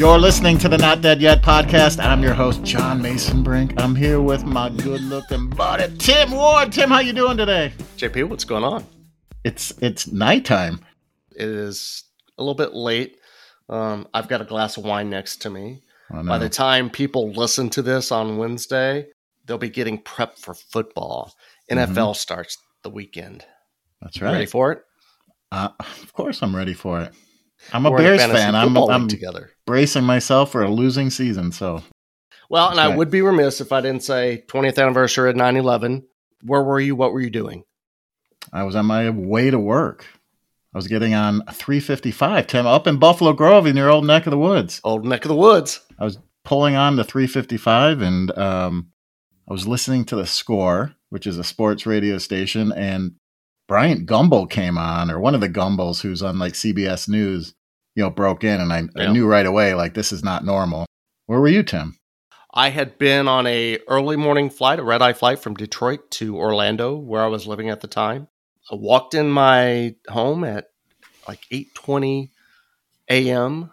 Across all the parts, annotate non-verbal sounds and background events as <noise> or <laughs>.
You're listening to the Not Dead Yet podcast. I'm your host, John Mason Brink. I'm here with my good-looking buddy, Tim Ward. Tim, how you doing today? JP, what's going on? It's it's nighttime. It is a little bit late. Um, I've got a glass of wine next to me. Oh, By the time people listen to this on Wednesday, they'll be getting prepped for football. NFL starts the weekend. That's You Ready for it? Uh, of course, I'm ready for it. I'm a We're Bears fan. I'm I'm together. Bracing myself for a losing season. So Well, and I would be remiss if I didn't say 20th anniversary of 9 11. Where were you? What were you doing? I was on my way to work. I was getting on 355, Tim, up in Buffalo Grove in your old neck of the woods. Old neck of the woods. I was pulling on the 355 and um, I was listening to the score, which is a sports radio station, and Bryant Gumbel came on, or one of the Gumbels who's on like CBS News, you know, broke in, and I, I knew right away like this is not normal. Where were you, Tim? I had been on a early morning flight, a red eye flight from Detroit to Orlando, where I was living at the time. I walked in my home at like eight twenty a.m.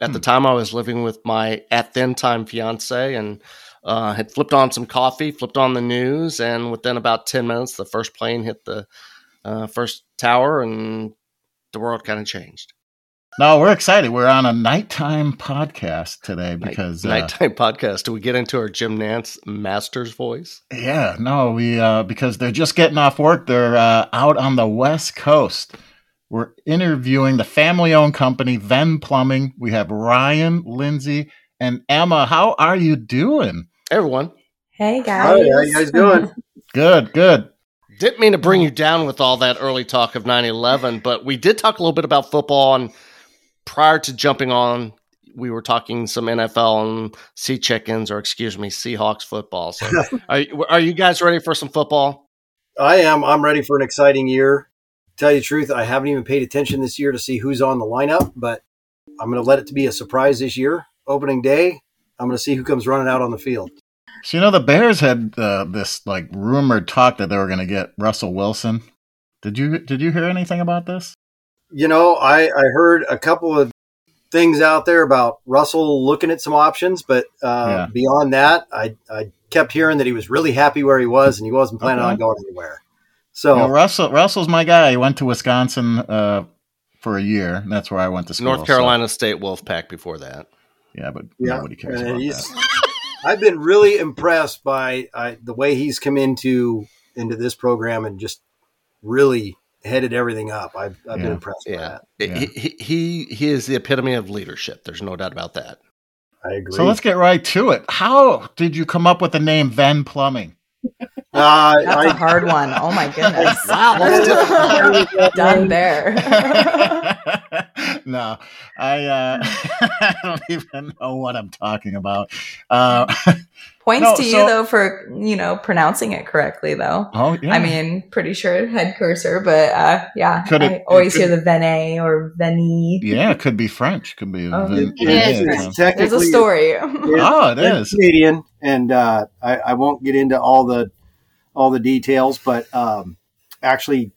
At the Hmm. time, I was living with my at then time fiance, and uh, had flipped on some coffee, flipped on the news, and within about ten minutes, the first plane hit the uh, first tower, and the world kind of changed. No, we're excited. We're on a nighttime podcast today because uh, Nighttime podcast. Do we get into our Jim Nantz master's voice? Yeah, no, we uh because they're just getting off work. They're uh, out on the West Coast. We're interviewing the family-owned company Ven Plumbing. We have Ryan, Lindsay, and Emma. How are you doing? Everyone. Hey guys. Hi, how you guys doing? Good, good. Didn't mean to bring you down with all that early talk of 9 11, but we did talk a little bit about football. And prior to jumping on, we were talking some NFL and Sea Chickens, or excuse me, Seahawks football. So, <laughs> are, you- are you guys ready for some football? I am. I'm ready for an exciting year. Tell you the truth, I haven't even paid attention this year to see who's on the lineup, but I'm going to let it to be a surprise this year. Opening day, I'm going to see who comes running out on the field. So you know the Bears had uh, this like rumored talk that they were going to get Russell Wilson. Did you did you hear anything about this? You know, I, I heard a couple of things out there about Russell looking at some options, but uh, Yeah. beyond that, I, I kept hearing that he was really happy where he was and he wasn't planning Okay. on going anywhere. So, You know, Russell Russell's my guy. He went to Wisconsin uh, for a year. and That's where I went to school. North so- Carolina State Wolfpack before that. yeah, but Yeah, nobody cares and about that. <laughs> I've been really impressed by uh, the way he's come into into this program and just really headed everything up. I've, I've been Yeah. impressed by Yeah. that. Yeah. He, he, he, he is the epitome of leadership. There's no doubt about that. I agree. So let's get right to it. How did you come up with the name Ven Plumbing? uh, That's a I, hard <laughs> one. Oh my goodness. Wow, that's <laughs> Done there. <laughs> no, I uh, <laughs> I don't even know what I'm talking about. Uh, <laughs> Points No, to you so- though for, you know, pronouncing it correctly though. oh, yeah. I mean, pretty sure head cursor, but uh yeah. Could it- I always it could- hear the Vene or Veni. yeah, it could be French. Could be. Oh, Ven- it yeah, yeah. It's technically There's a story. Oh, it's. Canadian, and uh, I, I won't get into all the all the details, but um, actually,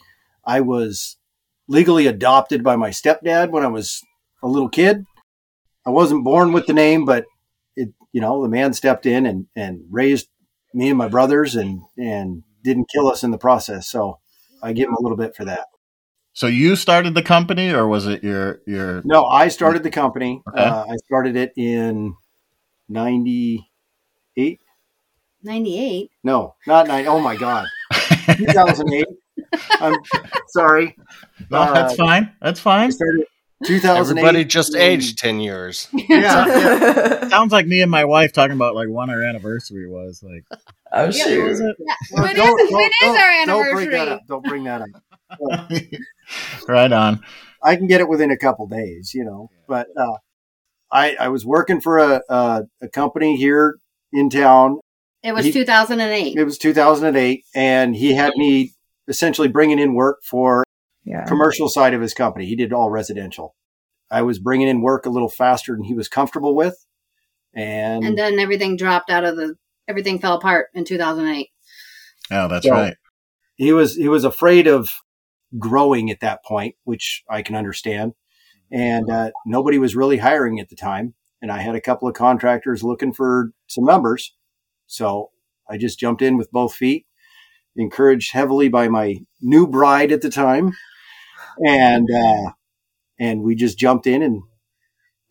I was legally adopted by my stepdad when I was a little kid. I wasn't born with the name, but it, you know, the man stepped in and, and raised me and my brothers, and and didn't kill us in the process. So I give him a little bit for that. So you started the company, or was it your your? No, I started the company. Okay. Uh, I started it in '98. 98. No, not nine. Oh my God, <laughs> 2008. I'm sorry. No, that's Uh, fine. That's fine. started 2008. Everybody just aged 10 years. <laughs> Yeah. Sounds like me and my wife talking about like when our anniversary was. Like, oh was shoot. it? Yeah. Well, When is, don't- when don't- is our Don't bring that anniversary? up. Don't bring that up. <laughs> right on. I can get it within a couple days, you know. But uh, I I was working for a, a a company here in town. It was He- 2008. It was 2008, and he had me essentially bringing in work for Yeah. commercial side of his company. He did all residential. I was bringing in work a little faster than he was comfortable with, and, and then everything dropped out of the, everything fell apart in 2008. Oh, that's So- right. he was he was afraid of growing at that point, which I can understand. And uh, nobody was really hiring at the time. and I had a couple of contractors looking for some numbers. So I just jumped in with both feet, encouraged heavily by my new bride at the time. And, uh, and we just jumped in and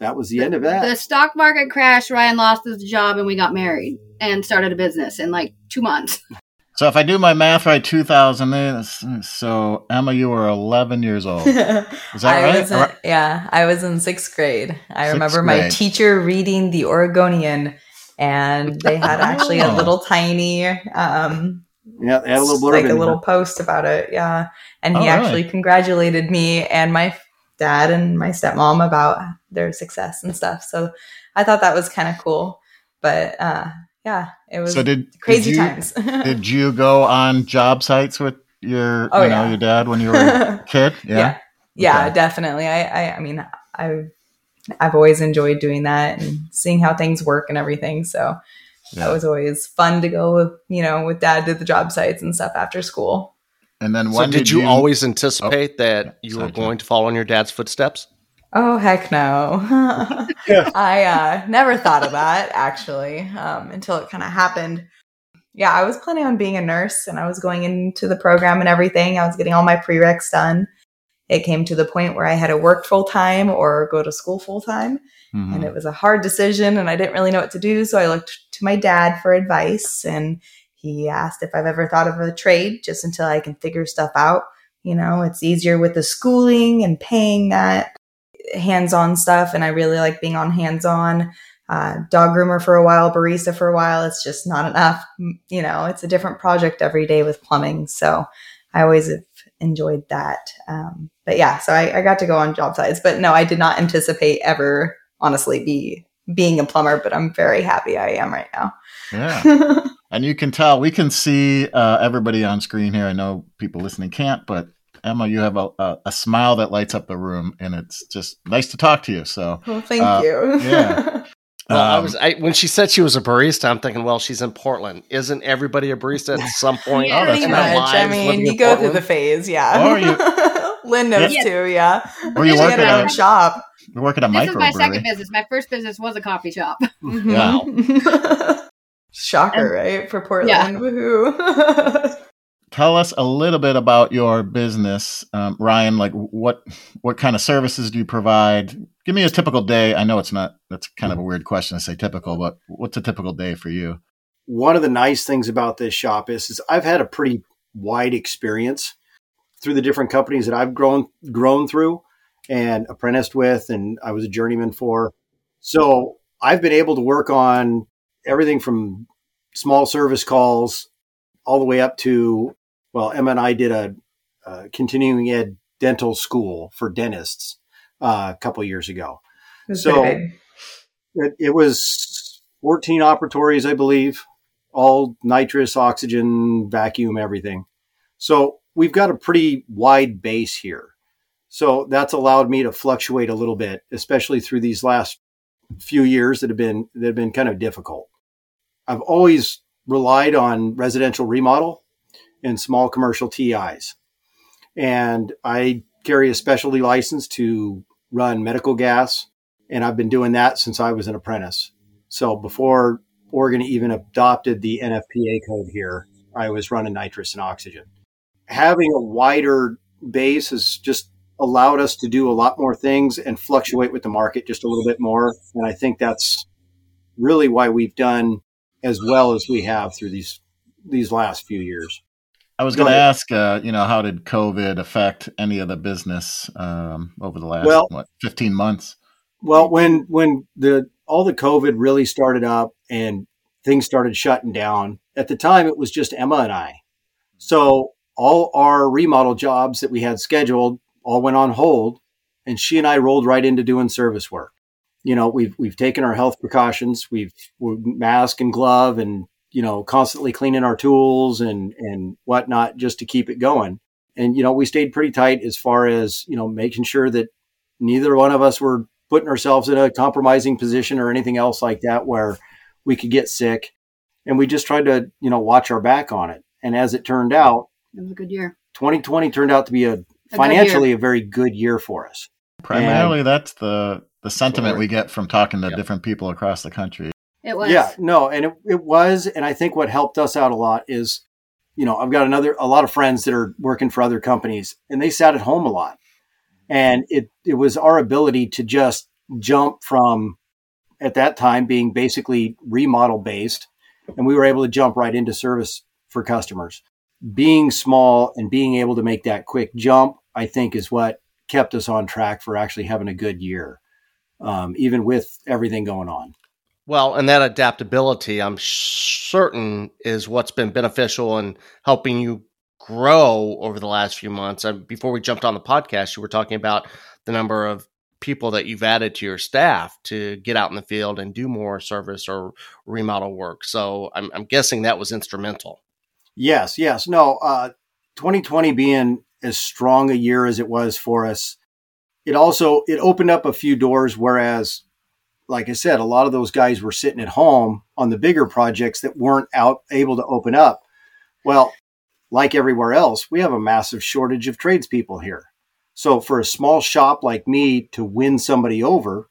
that was the end of that. The stock market crashed. Ryan lost his job, and we got married and started a business in like two months. <laughs> So if I do my math right, 2000. So Emma, you were 11 years old. <laughs> Is that I right? was in, yeah, I was in sixth grade. I Sixth remember my teacher reading the Oregonian, and they had <laughs> actually a Oh. little tiny, um, yeah, they had a little blurb like in a there. little post about it. Yeah, and he Oh, really? actually congratulated me and my dad and my stepmom about their success and stuff. So I thought that was kind of cool. But uh, yeah, it was so did crazy did you, times. <laughs> Did you go on job sites with your, Oh, you know, yeah. your dad when you were a <laughs> kid? Yeah. yeah yeah Okay. definitely I, I i mean i i've always enjoyed doing that and seeing how things work and everything so Yeah. that was always fun to go with you know with dad to the job sites and stuff after school And then So when did, you, always anticipate that you sorry, were John. going to follow in your dad's footsteps? oh heck no <laughs> Yeah. i uh never thought of that actually um until it kind of happened yeah i was planning on being a nurse and i was going into the program and everything i was getting all my prereqs done it came to the point where i had to work full time or go to school full time Mhm. and it was a hard decision and I didn't really know what to do. So I looked to my dad for advice and he asked if I've ever thought of a trade just until I can figure stuff out. You know, it's easier with the schooling and paying that hands on stuff. And I really like being on hands on. Uh, dog groomer for a while, barista for a while. It's just not enough. You know, it's a different project every day with plumbing. So I always have enjoyed that. Um, but yeah, so I, I got to go on job sites. But no, I did not anticipate ever honestly be being a plumber, but I'm very happy I am right now. Yeah. <laughs> And you can tell, we can see uh, everybody on screen here. I know people listening can't, but Emma, you have a, a, a smile that lights up the room, and it's just nice to talk to you. So, well, thank Uh, you. yeah. <laughs> Well, I um, was I, when she said she was a barista. I'm thinking, well, she's in Portland. Isn't everybody a barista at some <laughs> point? Yeah, in Pretty their much. I mean, you in go through the phase, yeah. Or you- Lynn knows Yeah. too, yeah. Or you She work at a- own shop. We work at a This is my second business. My first business was a coffee shop. <laughs> Mhm. <laughs> Shocker, right? For Portland. Woohoo. <laughs> Tell us a little bit about your business, um, Ryan. Like, what what kind of services do you provide? Give me a typical day. I know it's not. That's kind of a weird question to say typical, but what's a typical day for you? one of the nice things about this shop is, is I've had a pretty wide experience through the different companies that I've grown grown through and apprenticed with and I was a journeyman for. So I've been able to work on everything from small service calls all the way up to well, Emma and I did a, a continuing ed dental school for dentists uh, a couple years ago. So- It, it was 14 operatories, I believe, all nitrous, oxygen, vacuum, everything. So we've got a pretty wide base here. So that's allowed me to fluctuate a little bit, especially through these last few years that have been that have been kind of difficult. I've always relied on residential remodel and small commercial TIs. And I carry a specialty license to run medical gas, and I've been doing that since I was an apprentice. So before Oregon even adopted the NFPA code here, I was running nitrous and oxygen. Having a wider base has just allowed us to do a lot more things and fluctuate with the market just a little bit more. And I think that's really why we've done as well as we have through these these last few years. I was going to ask, uh, you know, how did COVID affect any of the business um, over the last Well- what fifteen months? Well, when when the all the COVID really started up and things started shutting down, at the time it was just Emma and I. So all our remodel jobs that we had scheduled all went on hold, and she and I rolled right into doing service work. You know, we've we've taken our health precautions, we've we're mask and glove, and you know, constantly cleaning our tools and and whatnot just to keep it going. And you know, we stayed pretty tight as far as you know, making sure that neither one of us were putting ourselves in a compromising position or anything else like that where we could get sick. And we just tried to, you know, watch our back on it. And as it turned out, It was a good year. 2020 turned out to be a good financially a very good year for us. Primarily, that's the the sentiment Sure. we get from talking to Yep. different people across the country. It was. Yeah, no, and it, it was, and I think what helped us out a lot is, you know, I've got another a lot of friends that are working for other companies, and they sat at home a lot, and it it was our ability to just jump from at that time being basically remodel based, and we were able to jump right into service for customers. Being small and being able to make that quick jump, I think, is what kept us on track for actually having a good year, um, even with everything going on. Well, and that adaptability, I'm certain, is what's been beneficial in helping you grow over the last few months. Before we jumped on the podcast, you were talking about the number of people that you've added to your staff to get out in the field and do more service or remodel work. So I'm, I'm guessing that was instrumental. Yes, yes. No, uh, 2020 being as strong a year as it was for us, it also it opened up a few doors. Whereas, like I said, a lot of those guys were sitting at home on the bigger projects that weren't out able to open up. Well, like everywhere else, we have a massive shortage of tradespeople here. So for a small shop like me to win somebody over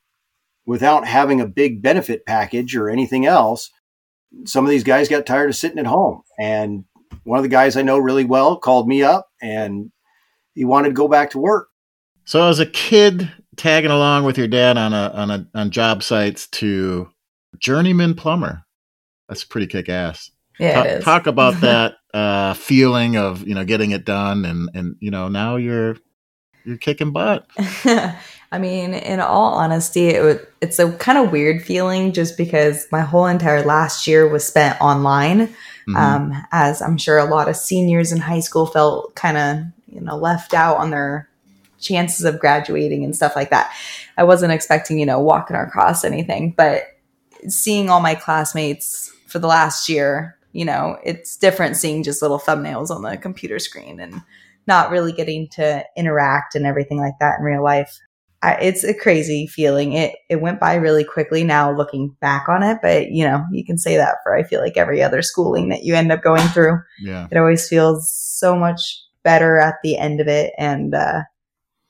without having a big benefit package or anything else, some of these guys got tired of sitting at home and one of the guys I know really well called me up and he wanted to go back to work. So, as a kid tagging along with your dad on a on a on job sites to journeyman plumber, that's pretty kick ass. Yeah, talk, it is. talk about <laughs> that uh, feeling of you know getting it done, and and you know now you're you're kicking butt. <laughs> I mean, in all honesty, it would, it's a kind of weird feeling just because my whole entire last year was spent online. Mhm. Um, as I'm sure a lot of seniors in high school felt kind of, you know, left out on their chances of graduating and stuff like that. I wasn't expecting, you know, walking across anything, but seeing all my classmates for the last year, you know, it's different seeing just little thumbnails on the computer screen and not really getting to interact and everything like that in real life. I, it's a crazy feeling. It it went by really quickly now looking back on it, but you know, you can say that for I feel like every other schooling that you end up going through. yeah, It always feels so much better at the end of it and uh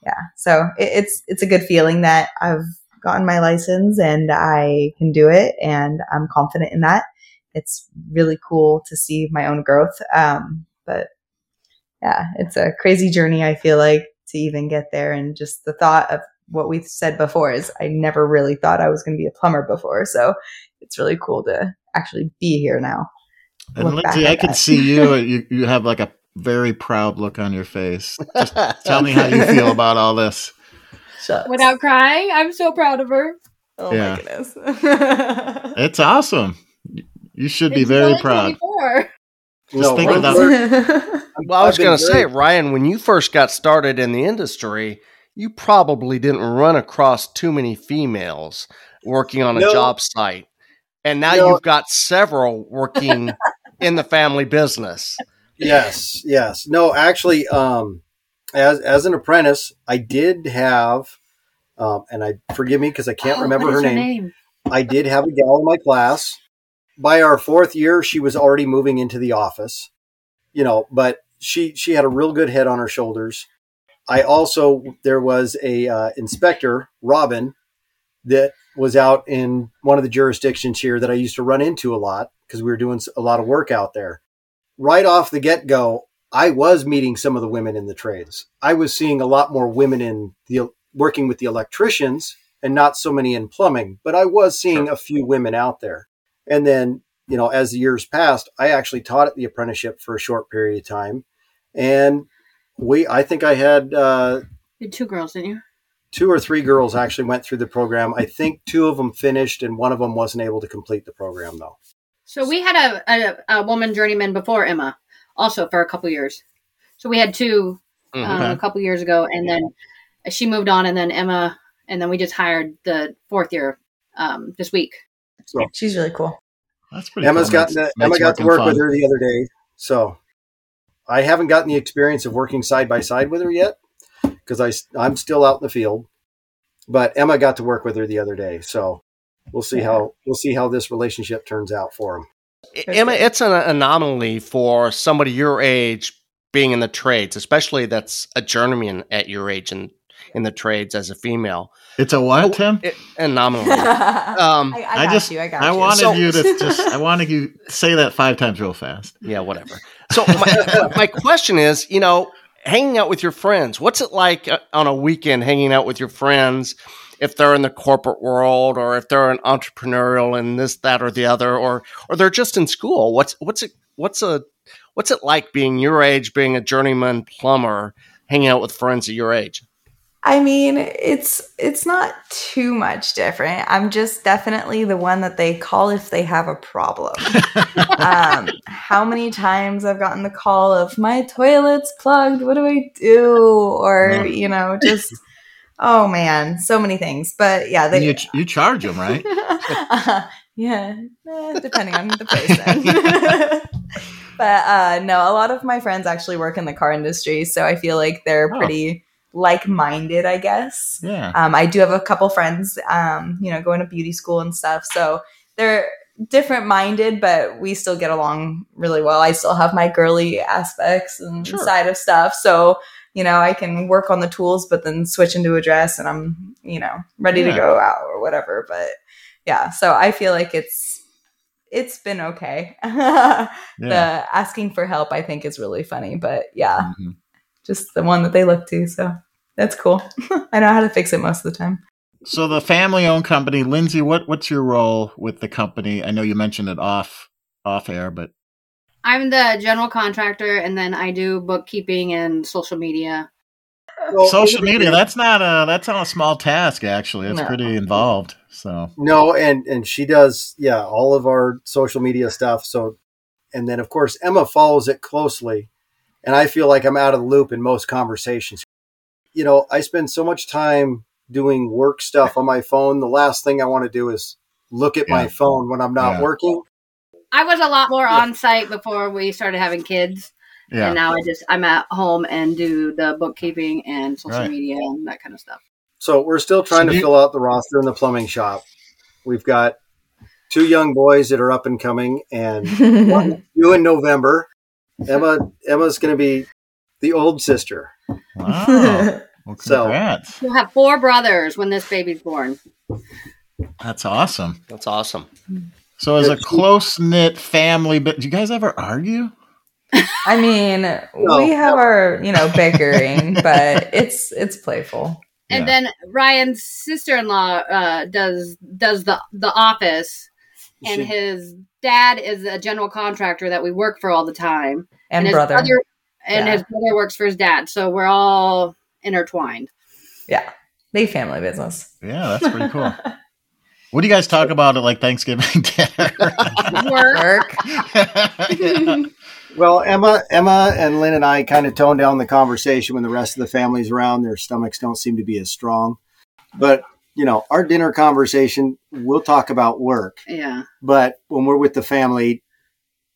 yeah. So it, it's it's a good feeling that I've gotten my license and I can do it and I'm confident in that. It's really cool to see my own growth. Um but yeah, it's a crazy journey I feel like to even get there and just the thought of what we've said before is I never really thought I was going to be a plumber before. So it's really cool to actually be here now. and look Lindsay, at I can that. see you. Uh, you you have like a very proud look on your face. <laughs> Tell me how you <laughs> feel about all this. Shucks. Without crying, I'm so proud of her. oh Yeah. my goodness. <laughs> It's awesome. You should be It's very proud. 24. Just think we're- of that- Well, I was going to say, Ryan, when you first got started in the industry, you probably didn't run across too many females working on a No. job site. And now No. you've got several working <laughs> in the family business. yes, yes. No, actually, um, as as an apprentice, I did have, um, and I forgive me because I can't Oh, <gasps> remember her is name. I did have a gal in my class. By our fourth year, she was already moving into the office. You know, but she she had a real good head on her shoulders. I also there was a uh, inspector, Robin, that was out in one of the jurisdictions here that I used to run into a lot because we were doing a lot of work out there. Right off the get go, I was meeting some of the women in the trades. I was seeing a lot more women in the working with the electricians and not so many in plumbing, but I was seeing a few women out there. And then, you know, as the years passed, I actually taught at the apprenticeship for a short period of time. And we, I think I had uh, You had two girls, didn't you? two or three girls actually went through the program. I think two of them finished and one of them wasn't able to complete the program though. So we had a, a, a woman journeyman before Emma, also for a couple years. So we had two Mhm. um, a couple years ago, and then she moved on, and then Emma, and then we just hired the fourth year um, this week. So She's really cool. That's pretty. Emma's cool. got Makes- to, makes Emma got to work fun. with her the other day. So I haven't gotten the experience of working side by side with her yet because I I'm still out in the field. But Emma got to work with her the other day, so we'll see how we'll see how this relationship turns out for them. Emma, it's an anomaly for somebody your age being in the trades, especially that's a journeyman at your age. And in the trades as a female. It's a what, Tim? It, and nominally. <laughs> um, I, I, got just you. I got I you. wanted So- you to <laughs> just I wanted you to say that five times real fast. Yeah, whatever. So my, <laughs> my question is, you know, hanging out with your friends. What's it like uh, on a weekend hanging out with your friends? If they're in the corporate world, or if they're an entrepreneurial and this, that, or the other, or or they're just in school. What's what's it what's a what's it like being your age, being a journeyman plumber, hanging out with friends at your age? I mean, it's it's not too much different. I'm just definitely the one that they call if they have a problem. <laughs> um, how many times I've gotten the call of my toilet's plugged. What do I do? Or Yeah. you know, just oh man, so many things. But yeah, they you you charge them, right? <laughs> yeah, eh, depending on the person. <laughs> but uh, no, a lot of my friends actually work in the car industry, so I feel like they're Oh. pretty like-minded. I guess. Yeah. Um, I do have a couple friends, um, you know, going to beauty school and stuff. So they're different minded, but we still get along really well. I still have my girly aspects and Sure. side of stuff. So, you know, I can work on the tools, but then switch into a dress and I'm, you know, ready Yeah. to go out or whatever. But yeah, so I feel like it's, it's been okay. <laughs> Yeah. The asking for help, I think, is really funny. But yeah, Mhm. Just the one that they look to. So that's cool. <laughs> I know how to fix it most of the time. So the family-owned company, Lindsay. What what's your role with the company? I know you mentioned it off off air, but I'm the general contractor, and then I do bookkeeping and social media. Well, social media that's not a that's not a small task actually. It's No. pretty involved. So No, and and she does, yeah, all of our social media stuff. So, and then of course Emma follows it closely, and I feel like I'm out of the loop in most conversations. You know, I spend so much time doing work stuff on my phone. The last thing I want to do is look at my phone when I'm not Yeah. working. I was a lot more Yeah. on site before we started having kids, yeah. and now I just I'm at home and do the bookkeeping and social Right. media and that kind of stuff. So we're still trying So to you- fill out the roster in the plumbing shop. We've got two young boys that are up and coming, and <laughs> one due in November. Emma Emma's going to be the old sister. Wow. Well, <laughs> So- congrats. We'll have four brothers when this baby's born. That's awesome. That's awesome. So as a close knit family, but do you guys ever argue? I mean, we have our, you know, bickering, <laughs> but it's it's playful. And Yeah. then Ryan's sister-in-law uh, does does the the office, and She- his dad is a general contractor that we work for all the time, And, his brother. and Yeah. his brother works for his dad, so we're all intertwined. yeah. They family business. Yeah, that's pretty cool. What do you guys talk about at like Thanksgiving <laughs> dinner? Work. Work. Yeah. <laughs> Well, Emma, Emma, and Lynn and I kind of tone down the conversation when the rest of the family's around. Their stomachs don't seem to be as strong, but you know, our dinner conversation, we'll talk about work. Yeah. But when we're with the family,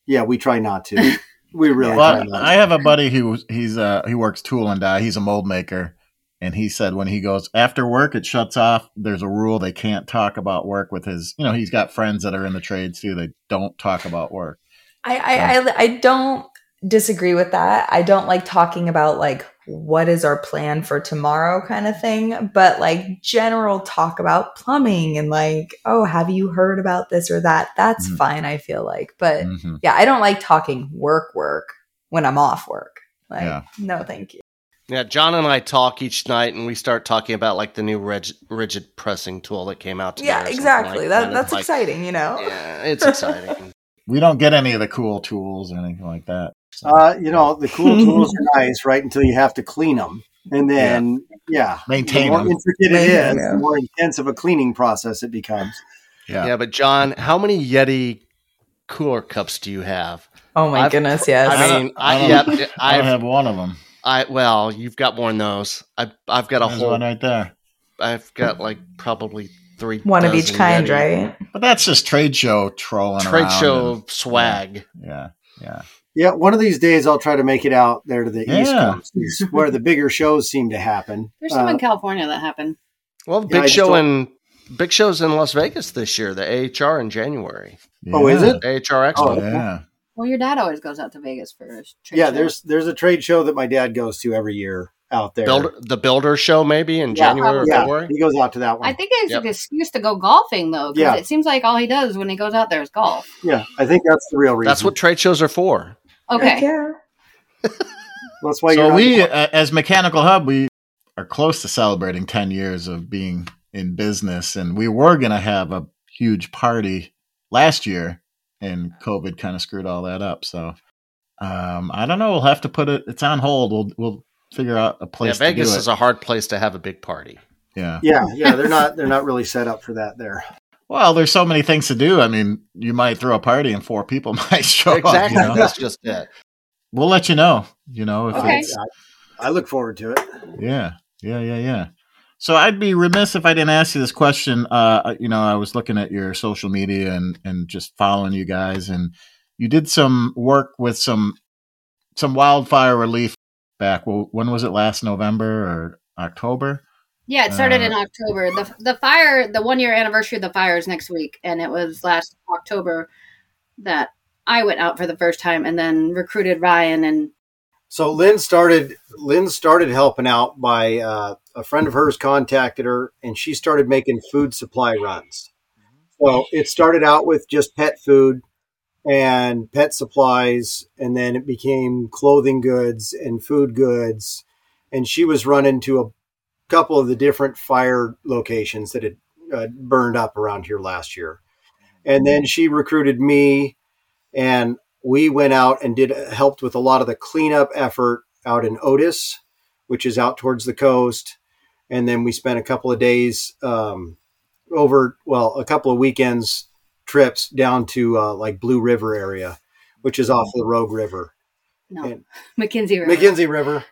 yeah, we try not to. We <laughs> really try Well, not. I have a buddy who he's uh he works tool and die. He's a mold maker, and he said when he goes after work, it shuts off. There's a rule they can't talk about work with his. You know, he's got friends that are in the trades too. They don't talk about work. I, I, I, I don't disagree with that. I don't like talking about like what is our plan for tomorrow kind of thing, but like general talk about plumbing and like, oh, have you heard about this or that? That's Mhm. fine, I feel like. But Mhm. yeah, I don't like talking work work when I'm off work. Like, Yeah. no, thank you. Yeah, John and I talk each night, and we start talking about like the new RIDGID, RIDGID pressing tool that came out. Today Yeah, exactly. like that, and that's it's like, exciting, you know? Yeah, it's exciting. <laughs> We don't get any of the cool tools or anything like that. So, Uh, you know, the cool tools are nice, right? Until you have to clean them, and then yeah, Maintain the more 'em. intricate it Maintain is, the 'em. more intense of a cleaning process it becomes. yeah. yeah, but John, how many Yeti cooler cups do you have? Oh my I've- goodness, yes. I I mean, don't- I I, don't- yeah, I don't I've, one of them. I well, you've got more than those. I, I've got a There's whole. one right there. I've got like probably three. One of each kind, Yeti right? But that's just trade show trolling Trade around show and- swag. yeah, yeah. Yeah, one of these days I'll try to make it out there to the East Coast, is where the bigger shows seem to happen. There's some Uh, in California that happen. Well, big I just show in big shows in Las Vegas this year. The AHR in January. Oh, is it? AHR Expo. Oh, Yeah. Well, your dad always goes out to Vegas for his trade yeah, show. there's there's a trade show that my dad goes to every year. out there. Builder, the Builder Show, maybe in Yeah, January or yeah, February. he goes out to that one. I think it's Yep. an excuse to go golfing though, because Yeah. it seems like all he does when he goes out there is golf. yeah, I think that's the real reason. That's what trade shows are for. Okay. Yeah. That's why so you're we, uh, as Mechanical Hub, we are close to celebrating 10 years of being in business, and we were going to have a huge party last year, and COVID kind of screwed all that up. So um, I don't know. We'll have to put it. It's on hold. We'll we'll figure out a Yeah, place Vegas to do is a hard place to have a big party. yeah. yeah, yeah, they're not they're not really set up for that there. Well, there's so many things to do. I mean, you might throw a party and four people <laughs> might show Exactly. up. You know? That's <laughs> just it. We'll let you know. You know if Okay. it's I look forward to it. Yeah, yeah, yeah, yeah. So I'd be remiss if I didn't ask you this question. Uh, you know, I was looking at your social media and and just following you guys, and you did some work with some some wildfire relief back. Well, when was it? Last November or October? Yeah, it started in Uh, October. The the fire, the one year anniversary of the fire is next week, and it was last October that I went out for the first time, and then recruited Ryan and So Lynn started Lynn started helping out by uh, a friend of hers contacted her and she started making food supply runs. So it started out with just pet food and pet supplies and then it became clothing goods and food goods and she was running to a couple of the different fire locations that had uh, burned up around here last year. And then she recruited me and we went out and did helped with a lot of the cleanup effort out in Otis, which is out towards the coast. And then we spent a couple of days um, over, well, a couple of weekends trips down to uh, like Blue River area, which is off the Rogue River, no And- <laughs> McKenzie River. McKenzie River.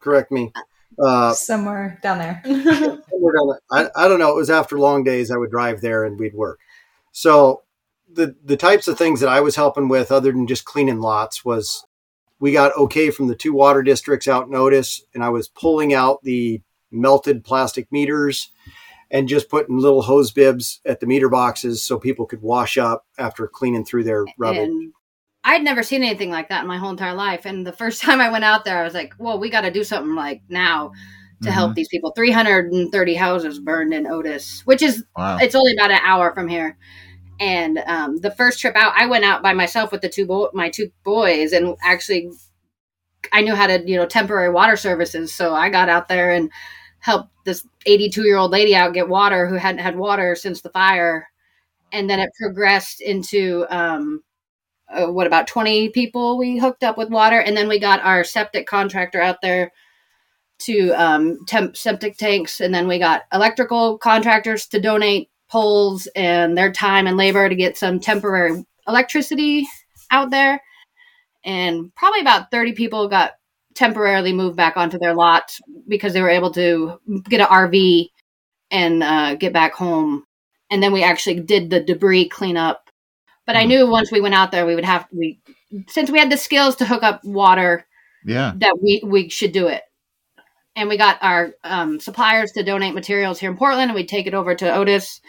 Correct me. Uh, Somewhere down there. <laughs> somewhere down the- I, I don't know. It was after long days. I would drive there and we'd work. So the the types of things that I was helping with, other than just cleaning lots, was we got okay from the two water districts out notice, and I was pulling out the melted plastic meters and just putting little hose bibs at the meter boxes so people could wash up after cleaning through their rubble. And I'd never seen anything like that in my whole entire life. And the first <laughs> time I went out there, I was like, "Well, we got to do something like now to help these people." Three hundred and thirty houses burned in Otis, which is Wow. it's only about an hour from here. And um, the first trip out, I went out by myself with the two bo- my two boys, and actually, I knew how to you know temporary water services, so I got out there and helped this 82 year old lady out get water who hadn't had water since the fire, and then it progressed into um, uh, what about 20 people we hooked up with water, and then we got our septic contractor out there to um, temp septic tanks, and then we got electrical contractors to donate poles and their time and labor to get some temporary electricity out there. And probably about 30 people got temporarily moved back onto their lot because they were able to get an RV and uh, get back home. And then we actually did the debris cleanup. But I knew once we went out there, we would have we since we had the skills to hook up water Yeah. that we we should do it. And we got our um, suppliers to donate materials here in Portland, and we'd take it over to Otis,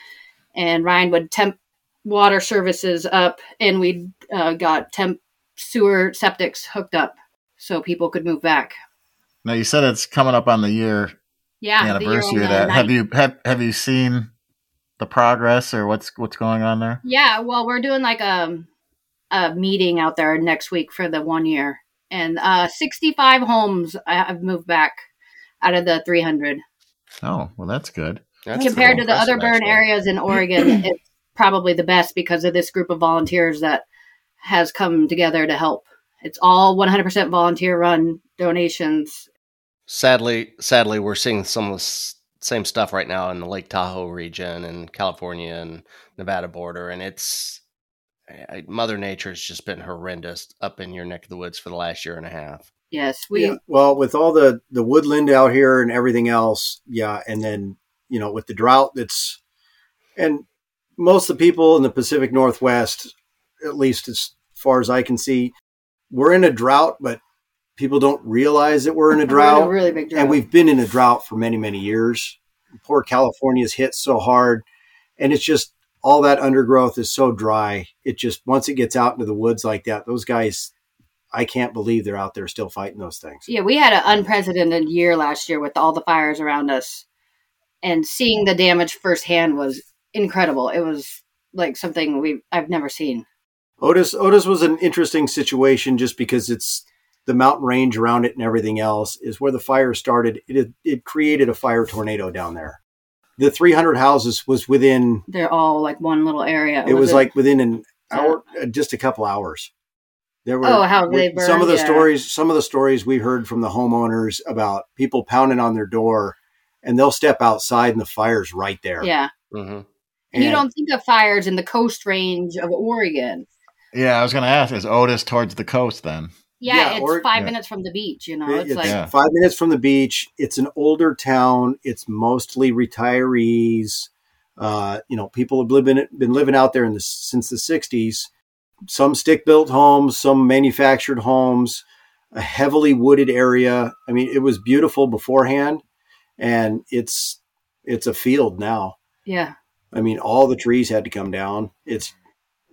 and Ryan would temp water services up, and we uh, got temp sewer septics hooked up so people could move back. Now you said it's coming up on the year Yeah, the year anniversary of that. Have you have have you seen the progress or what's what's going on there? Yeah, well, we're doing like a a meeting out there next week for the one year, and uh, sixty five homes I- I've moved back out of the three hundred. Oh, well, that's good. That's compared to the other impressive, burn actually. areas in Oregon, <clears throat> it's probably the best because of this group of volunteers that has come together to help. It's all 100% volunteer run donations. Sadly, sadly, we're seeing some of the s- same stuff right now in the Lake Tahoe region and California and Nevada border, and it's I- Mother Nature has just been horrendous up in your neck of the woods for the last year and a half. Yes, we yeah. Well, with all the the woodland out here and everything else, yeah, and then you know with the drought that's and most of the people in the Pacific Northwest, at least as far as I can see, we're in a drought, but people don't realize that we're in a <laughs> we're in drought, a really big drought. and we've been in a drought for many many years. Poor California's hit so hard, and it's just all that undergrowth is so dry. It just once it gets out into the woods like that, those guys I can't believe they're out there still fighting those things. Yeah, we had an unprecedented year last year with all the fires around us, and seeing the damage firsthand was incredible. It was like something we I've never seen. Otis Otis was an interesting situation just because it's the mountain range around it and everything else is where the fire started. It it created a fire tornado down there. The 300 houses was within. They're all like one little area. It was like within an hour, uh, just a couple hours. There were oh, how they burned, some of the yeah. stories. Some of the stories we heard from the homeowners about people pounding on their door, and they'll step outside and the fire's right there. Yeah. Mm-hmm. And you don't think of fires in the coast range of Oregon. Yeah, I was going to ask: Is Otis towards the coast then? Yeah, Yeah, it's or- five yeah. minutes from the beach. You know, it's, it's like Yeah. five minutes from the beach. It's an older town. It's mostly retirees. Uh, you know, people have living been living out there in the, since the '60s. Some stick-built homes, some manufactured homes, a heavily wooded area. I mean, it was beautiful beforehand, and it's it's a field now. yeah. I mean, all the trees had to come down. It's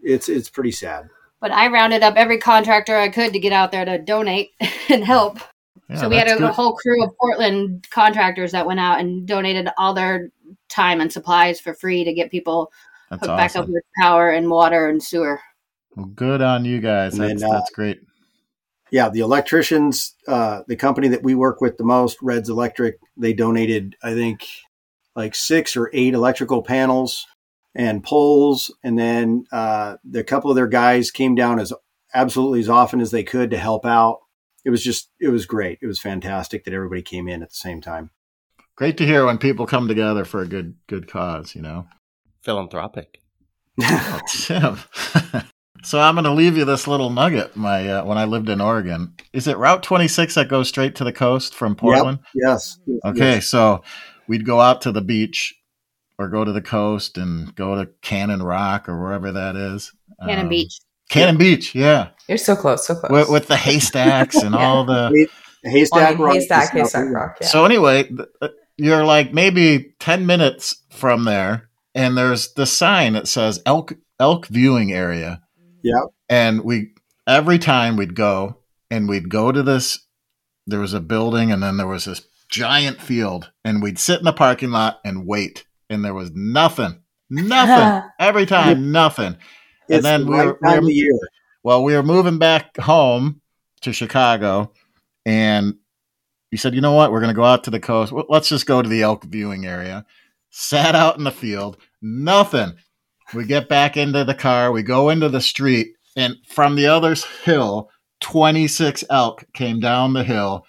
it's it's pretty sad. But I rounded up every contractor I could to get out there to donate <laughs> and help. Yeah, so we had a, a good. whole crew of Portland contractors that went out and donated all their time and supplies for free to get people That's hooked back up with power and water and sewer. Well, good on you guys. That's then, uh, that's great. yeah, the electricians, uh, the company that we work with the most, Reds Electric, they donated, I think, like six or eight electrical panels and poles. And then uh, the couple of their guys came down as absolutely as often as they could to help out. It was just, it was great. It was fantastic that everybody came in at the same time. Great to hear when people come together for a good good cause. You know. Philanthropic. Oh, <laughs> Tim. so I'm going to leave you this little nugget. My uh, when I lived in Oregon, is it Route 26 that goes straight to the coast from Portland? yes. Okay, Yes. so we'd go out to the beach or go to the coast and go to Cannon Rock or wherever that is. Cannon Um, Beach. Cannon Beach, yeah, You're so close, so close. with, with the haystacks and <laughs> Yeah. all the. Haystack Rock. haystack, haystack rock. Yeah. So anyway, uh, you're like maybe ten minutes from there, and there's the sign that says elk elk viewing area. Yep. And we every time we'd go and we'd go to this. There was a building, and then there was this giant field, and we'd sit in the parking lot and wait, and there was nothing, nothing <laughs> every time, nothing. It's And then the we right were- we were- year. Well, we were moving back home to Chicago, and we said, you know what? We're going to go out to the coast. Let's just go to the elk viewing area. Sat out in the field, nothing. We get back into the car, we go into the street, and from the other hill, 26 elk came down the hill.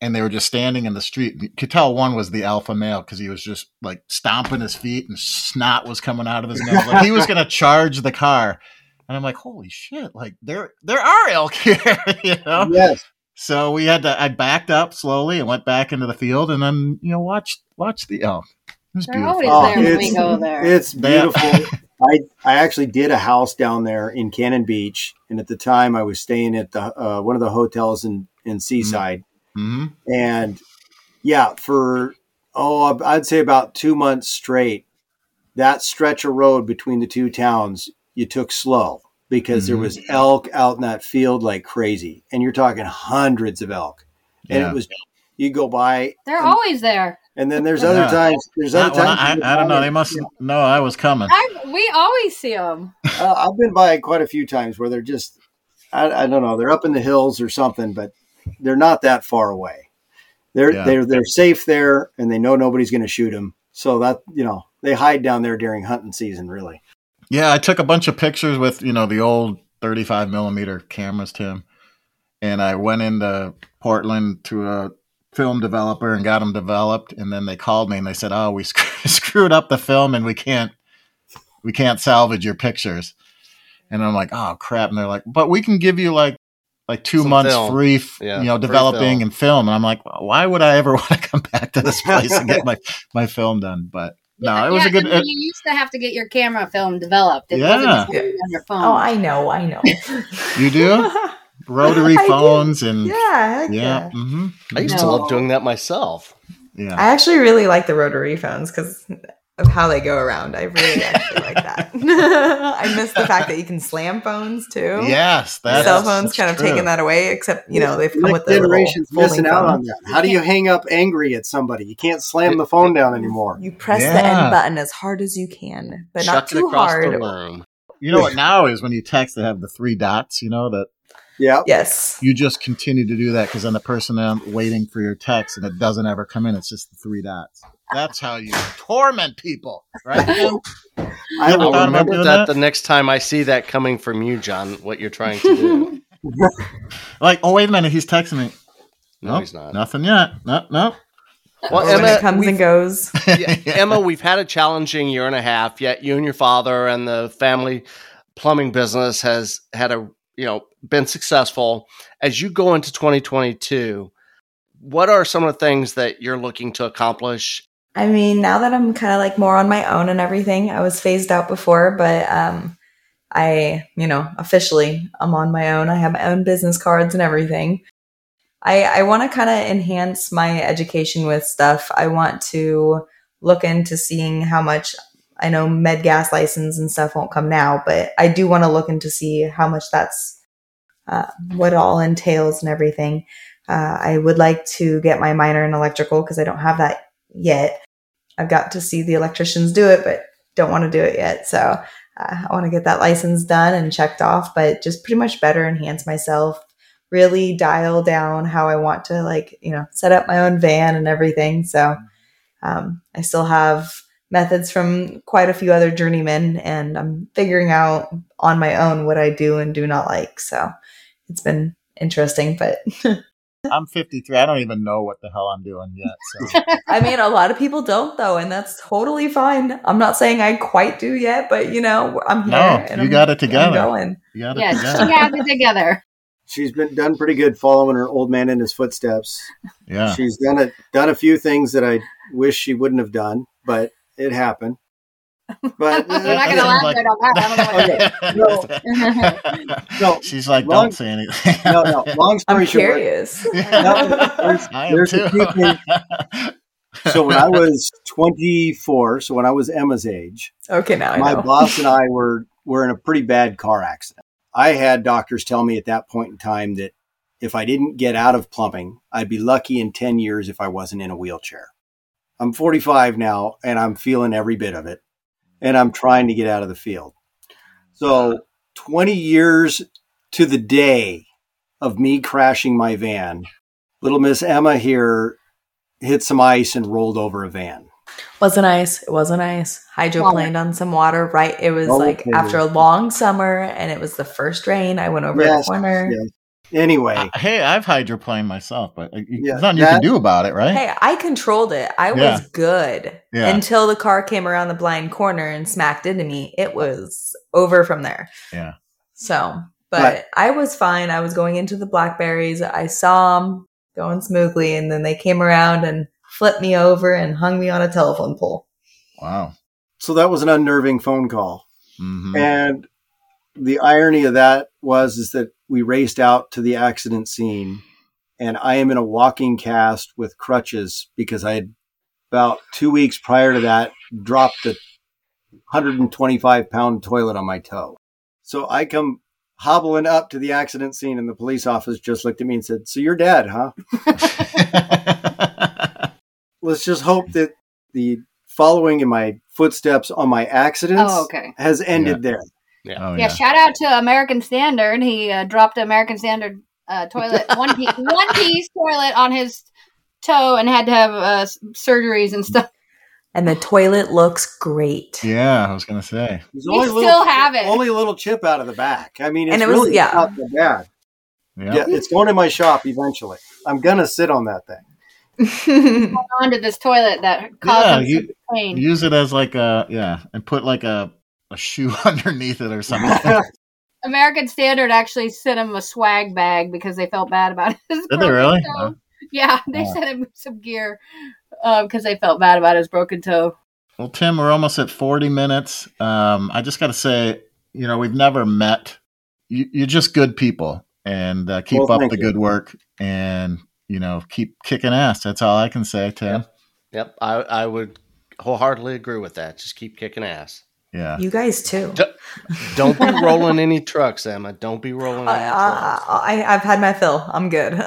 And they were just standing in the street. You could tell one was the alpha male because he was just like stomping his feet and snot was coming out of his nose. Like he was going <laughs> to charge the car. And I'm like, holy shit! Like there, there are elk <laughs> here, you know. Yes. So we had to. I backed up slowly and went back into the field, and then you know watched watch the elk. It was They're beautiful. always there when it's, we go there. It's beautiful. I I actually did a house down there in Cannon Beach, and at the time I was staying at the uh, one of the hotels in in Seaside, hmm and yeah, for oh I'd say about two months straight, that stretch of road between the two towns you took slow because there Mhm. was elk out in that field like crazy, and you're talking hundreds of elk, and Yeah. it was you go by, They're always there. and then there's Yeah. other times there's other Not when times I, I, I don't know. They and- must know I was coming. I, we always see them. uh, I've been by quite a few times where they're just, I, I don't know, they're up in the hills or something, but they're not that far away. They're Yeah. they're they're safe there, and they know nobody's going to shoot them. So that you know they hide down there during hunting season. Really, Yeah, I took a bunch of pictures with you know the old 35 millimeter cameras, Tim, and I went into Portland to a film developer and got them developed, and then they called me and they said, "Oh, we <laughs> sc- screwed up the film and we can't we can't salvage your pictures." And I'm like, "Oh crap!" And they're like, "But we can give you like." Like two Some months film. free, f- Yeah, you know, developing film. and film. And I'm like, why would I ever <laughs> want to come back to this place and get <laughs> my, my film done? But no, Yeah, it was yeah, a good. I mean, you used to have to get your camera film developed. It Yeah. wasn't just on your phone. oh, I know, I know. <laughs> You do? rotary I do. phones and yeah, heck yeah, yeah. hmm I used to love doing that myself. yeah. I actually really like the rotary phones because of how they go around. I really actually like that. <laughs> I miss the fact that you can slam phones too. Yes, that's Cell phones that's kind of true. taken that away, except you know they've come Next with the generation's folding missing out phone. on that. How do you hang up angry at somebody? You can't slam the phone down anymore. You press the Yeah. end button as hard as you can, but not Chuck it too across hard. the room. You know what now is when you text, they have the three dots. You know that Yeah. Yes. you just continue to do that because then the person then waiting for your text and it doesn't ever come in. It's just the three dots. That's how you torment people, right? <laughs> Tim? I Never I'll remember that, that? the next time I see that coming from you, John. What you're trying to do? <laughs> like, oh wait a minute, he's texting me. No, Nope, he's not. Nothing yet. No, no. Well, when Emma, it comes and goes. <laughs> yeah, Emma, we've had a challenging year and a half. Yet you and your father and the family plumbing business has had a you know been successful. As you go into 2022, what are some of the things that you're looking to accomplish? I mean, now that I'm kind of like more on my own and everything, I was phased out before, but um, I, you know, officially I'm on my own. I have my own business cards and everything. I, I want to kind of enhance my education with stuff. I want to look into seeing how much I know med gas license and stuff won't come now, but I do want to look into see how much that's uh, what it all entails and everything. Uh, I would like to get my minor in electrical because I don't have that yet. I've got to see the electricians do it, but don't want to do it yet. So uh, I want to get that license done and checked off, but just pretty much better enhance myself, really dial down how I want to, like, you know, set up my own van and everything. So um, I still have methods from quite a few other journeymen, and I'm figuring out on my own what I do and do not like. So it's been interesting, but <laughs> <laughs> I'm 53. I don't even know what the hell I'm doing yet. So <laughs> I mean, a lot of people don't though, and that's totally fine. I'm not saying I quite do yet, but you know, I'm here. No, and you I'm- got it together. going. you got it Yes, together. she has it together. She's been done pretty good following her old man in his footsteps. Yeah. She's done a done a few things that I wish she wouldn't have done, but it happened. <laughs> But We're uh, not going to Sounds elaborate on that. I don't know what it is. <laughs> <laughs> No. She's like, Long- don't say anything. no, no. Long story I'm short, curious. No, there's- I am there's too. a so when I was 24, so when I was Emma's age, okay, now my know. boss and I were were in a pretty bad car accident. I had doctors tell me at that point in time that if I didn't get out of plumbing, I'd be lucky in 10 years if I wasn't in a wheelchair. I'm 45 now and I'm feeling every bit of it and I'm trying to get out of the field. So 20 years to the day of me crashing my van, little Miss Emma here hit some ice and rolled over a van. Wasn't ice. It wasn't ice. Hydroplaned on some water. Right. It was oh, like Okay. after a long summer, and it was the first rain. I went over Yes, the corner. yes. Anyway, Uh, hey, I've hydroplaned myself, but Yeah, there's nothing you can do about it, right? Hey, I controlled it. I was good Yeah. until the car came around the blind corner and smacked into me. It was over from there. Yeah. So, but Right. I was fine. I was going into the blackberries. I saw them going smoothly, and then they came around and flipped me over and hung me on a telephone pole. Wow. so that was an unnerving phone call. hmm And the irony of that was is that we raced out to the accident scene and I am in a walking cast with crutches because I had about two weeks prior to that dropped a 125 pound toilet on my toe. So I come hobbling up to the accident scene and the police officer just looked at me and said, so you're dead, huh? <laughs> Let's just hope that the following in my footsteps on my accidents Oh, okay. has ended there. Oh, Yeah, yeah. shout out to American Standard. He uh, dropped American Standard uh, toilet, <laughs> one piece, one piece toilet on his toe, and had to have uh, surgeries and stuff. And the toilet looks great. Yeah, I was gonna say. There's You a still have it. Only a little chip out of the back. I mean, it's And it was- really yeah. not that bad. Yeah. Yeah, it's going in my shop eventually. I'm gonna sit on that thing. <laughs> onto this toilet that caused Yeah, you- pain. Use it as like a yeah, and put like a a shoe <laughs> underneath it or something. <laughs> American Standard actually sent him a swag bag because they felt bad about <laughs> his. Did they really? toe. Yeah, they Yeah. sent him some gear because they felt bad about his broken toe. Well, Tim, we're almost at 40 minutes. Um, I just got to say, you know, we've never met. You, you're just good people, and uh, keep Well, up the you. good work, and you know, keep kicking ass. That's all I can say, Tim. Yep, I, I would wholeheartedly agree with that. Just keep kicking ass. Yeah. You guys too. D- Don't be rolling any trucks, Emma. Don't be rolling any I, trucks. I, I, I've had my fill. I'm good. <laughs>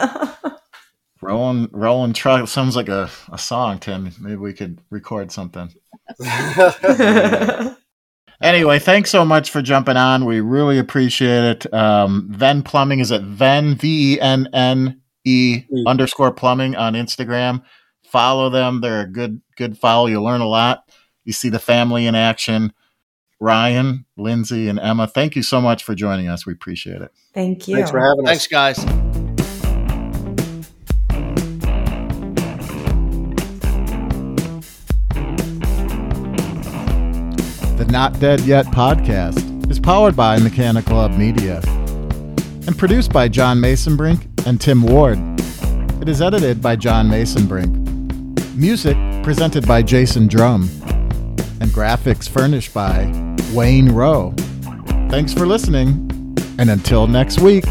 Rolling, rolling truck sounds like a, a song, Tim. Maybe we could record something. <laughs> Anyway, thanks so much for jumping on. We really appreciate it. Um, Venne Plumbing is at Venne V E N N E underscore plumbing on Instagram. Follow them. They're a good good follow. You learn a lot. You see the family in action. Ryan, Lindsay, and Emma, thank you so much for joining us. We appreciate it. Thank you. Thanks for having us. Thanks, guys. The Not Dead Yet podcast is powered by Mechanical Club Media and produced by John Masonbrink and Tim Ward. It is edited by John Masonbrink. Music presented by Jason Drum and graphics furnished by Wayne Rowe. Thanks for listening, and until next week.